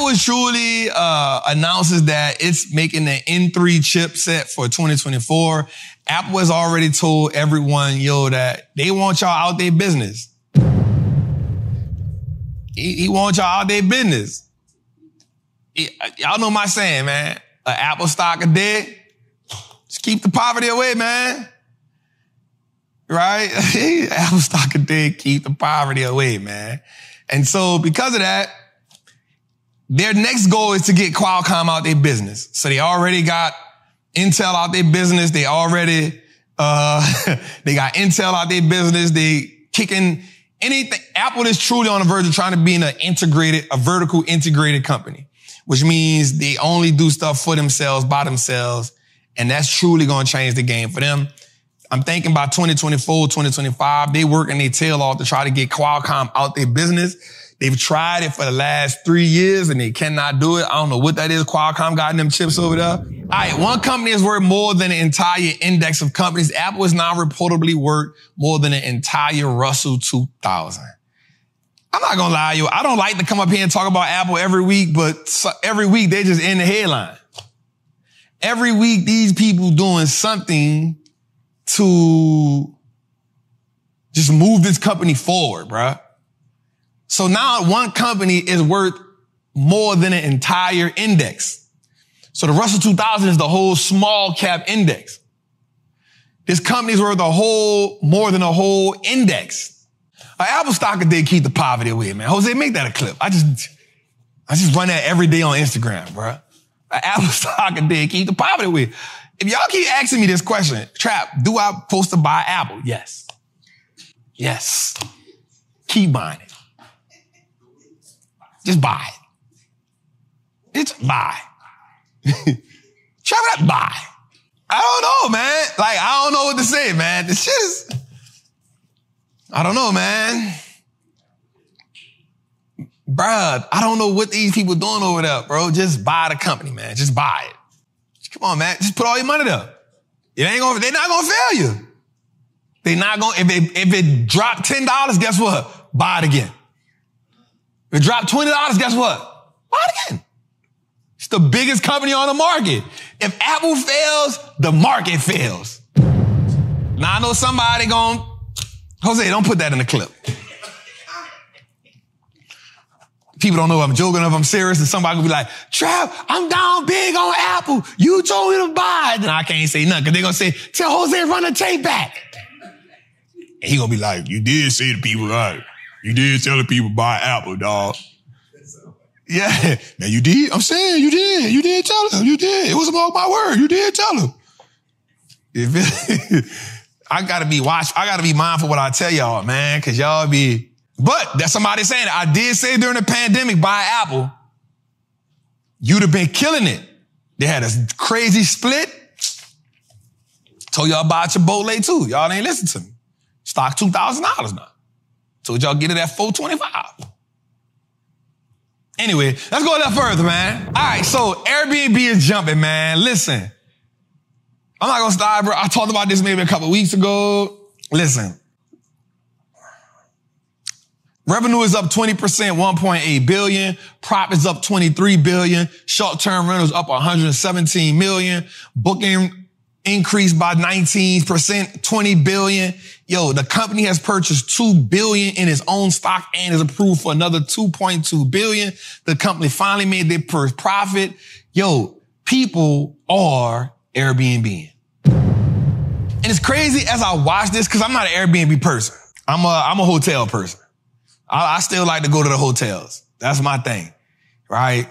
Apple truly uh, announces that it's making the N3 chipset for 2024. Apple has already told everyone, yo, that they want y'all out their business. He, he wants y'all out their business. He, y'all know my saying, man. An Apple stock a day. Just keep the poverty away, man. Right? Apple stock a day, keep the poverty away, man. And so because of that, their next goal is to get Qualcomm out their business. So they already got Intel out their business. They already, uh, they got Intel out their business. They kicking anything. Apple is truly on the verge of trying to be in an integrated, a vertical integrated company, which means they only do stuff for themselves, by themselves. And that's truly going to change the game for them. I'm thinking by 2024, 2025, they working their tail off to try to get Qualcomm out their business. They've tried it for the last three years and they cannot do it. I don't know what that is. Qualcomm got them chips over there. All right. One company is worth more than an entire index of companies. Apple is now reportedly worth more than an entire Russell 2000. I'm not to lie to you. I don't like to come up here and talk about Apple every week, but every week they just in the headline. Every week these people doing something to just move this company forward, bruh. So now one company is worth more than an entire index. So the Russell 2000 is the whole small cap index. This company's worth a whole, more than a whole index. An Apple stock did keep the poverty away, man. Jose, make that a clip. I just, I just run that every day on Instagram, bro. An Apple stock did keep the poverty away. If y'all keep asking me this question, Trap, do I post to buy Apple? Yes. Yes. Keep buying it. Just buy it. Just buy. Try that buy. I don't know, man. Like, I don't know what to say, man. It's just, I don't know, man. Bruh, I don't know what these people doing over there, bro. Just buy the company, man. Just buy it. Come on, man. Just put all your money there. It ain't gonna, they're not gonna fail you. They're not gonna, if it, if it dropped $10, guess what? Buy it again. It dropped $20, guess what? Buy it again. It's the biggest company on the market. If Apple fails, the market fails. Now I know somebody going, Jose, don't put that in the clip. People don't know if I'm joking or if I'm serious, and somebody will be like, Trap, I'm down big on Apple. You told me to buy it. And I can't say nothing, because they're gonna say, tell Jose run the tape back. And he gonna be like, you did say to people, right? You did tell the people buy Apple, dog. Yeah. Now you did. I'm saying you did. You did tell them. You did. It was about my word. You did tell them. If I gotta be watch. I gotta be mindful what I tell y'all, man, cause y'all be. But that's somebody saying it. I did say during the pandemic, buy Apple. You'd have been killing it. They had a crazy split. Told y'all buy Chipotle too. Y'all ain't listen to me. Stock two thousand dollars now. Told y'all get it at 425. Anyway, let's go a little further, man. All right, so Airbnb is jumping, man. Listen, I'm not gonna stop, bro. I talked about this maybe a couple weeks ago. Listen, revenue is up 20%, 1.8 billion. Profits up 23 billion. Short-term rentals up 117 million. Booking increased by 19%, 20 billion. Yo, the company has purchased 2 billion in its own stock and is approved for another 2.2 billion. The company finally made their first profit. Yo, people are Airbnb. And it's crazy as I watch this because I'm not an Airbnb person. I'm a, I'm a hotel person. I, I still like to go to the hotels. That's my thing. Right.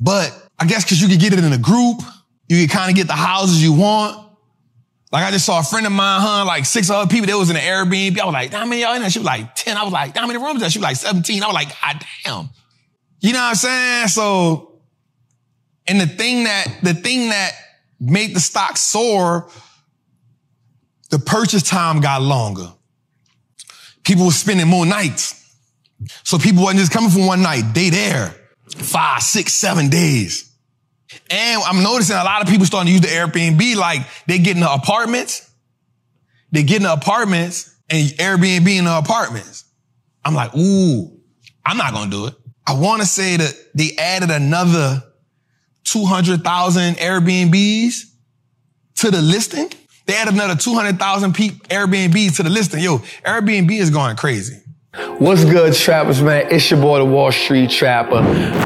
But I guess cause you can get it in a group. You can kind of get the houses you want. Like I just saw a friend of mine, huh? Like six other people that was in the Airbnb. I was like, how many y'all in there? She was like 10. I was like, how many rooms there? She was like 17. I was like, God damn. You know what I'm saying? So, and the thing that, the thing that made the stock soar, the purchase time got longer. People were spending more nights. So people wasn't just coming for one night. They there five, six, seven days. And I'm noticing a lot of people starting to use the Airbnb like they get in the apartments. They get in the apartments and Airbnb in the apartments. I'm like, ooh, I'm not to do it. I want to say that they added another 200,000 Airbnbs to the listing. They added another 200,000 Airbnbs to the listing. Yo, Airbnb is going crazy. What's good, trappers, man? It's your boy, the Wall Street Trapper.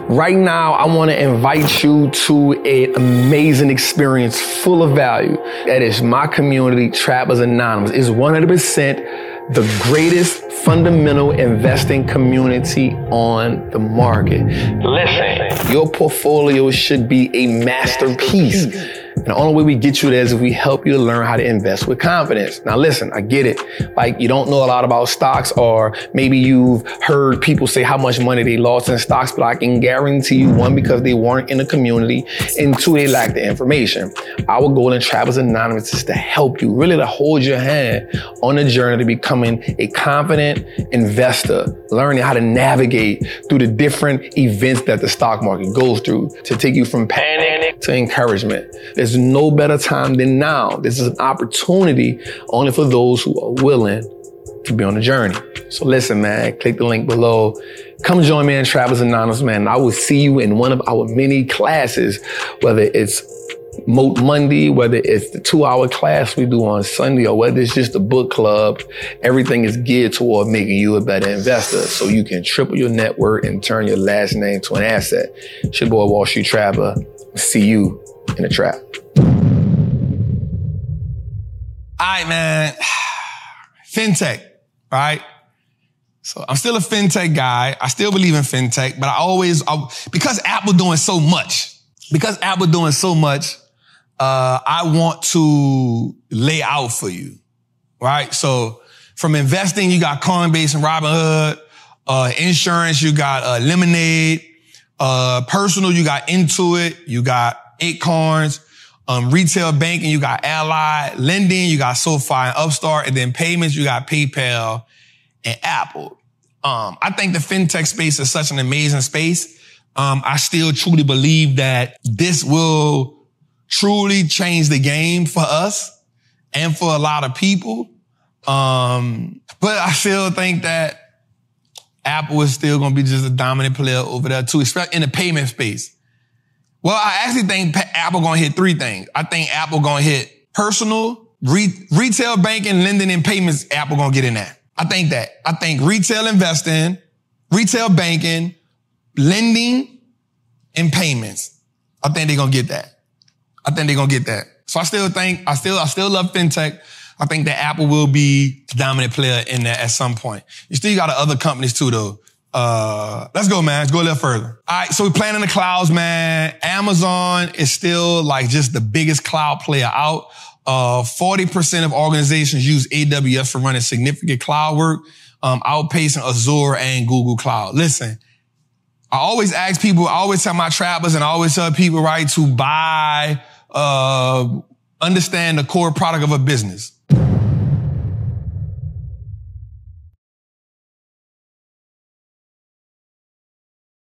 Right now, I want to invite you to an amazing experience full of value. That is my community, Trappers Anonymous. It's 100% the greatest fundamental investing community on the market. Listen, your portfolio should be a masterpiece. And the only way we get you there is if we help you to learn how to invest with confidence. Now listen, I get it. Like you don't know a lot about stocks or maybe you've heard people say how much money they lost in stocks, but I can guarantee you one, because they weren't in the community and two, they lack the information. Our goal in Trappers Anonymous is to help you, really to hold your hand on the journey to becoming a confident investor, learning how to navigate through the different events that the stock market goes through to take you from panic to encouragement. No better time than now. This is an opportunity only for those who are willing to be on the journey. So listen, man, click the link below. Come join me in Trappers Anonymous, man. I will see you in one of our many classes, whether it's Moat Monday, whether it's the two hour class we do on Sunday or whether it's just a book club, everything is geared toward making you a better investor so you can triple your net worth and turn your last name to an asset. It's your boy Wall Street Trapper. See you in a trap. All right, man. Fintech, right? So I'm still a fintech guy. I still believe in fintech, but I always, I, because Apple doing so much, because Apple doing so much, uh, I want to lay out for you, right? So from investing, you got Coinbase and Robinhood. Uh, insurance, you got uh, Lemonade. Uh, personal, you got Intuit. You got Acorns. Um, retail banking, you got Ally. Lending, you got SoFi and Upstart. And then payments, you got PayPal and Apple. Um, I think the fintech space is such an amazing space. Um, I still truly believe that this will truly change the game for us and for a lot of people. Um, but I still think that Apple is still going to be just a dominant player over there too, especially in the payment space. Well, I actually think Apple gonna hit three things. I think Apple gonna hit personal, re- retail banking, lending, and payments. Apple gonna get in that. I think that. I think retail investing, retail banking, lending, and payments. I think they're gonna get that. I think they're gonna get that. So I still think, I still, I still love fintech. I think that Apple will be the dominant player in that at some point. You still got other companies too, though. Uh, let's go, man. Let's go a little further. All right. So we're playing in the clouds, man. Amazon is still like just the biggest cloud player out. Uh, 40% of organizations use AWS for running significant cloud work, um, outpacing Azure and Google Cloud. Listen, I always ask people, I always tell my travelers and I always tell people, right, to buy, uh, understand the core product of a business.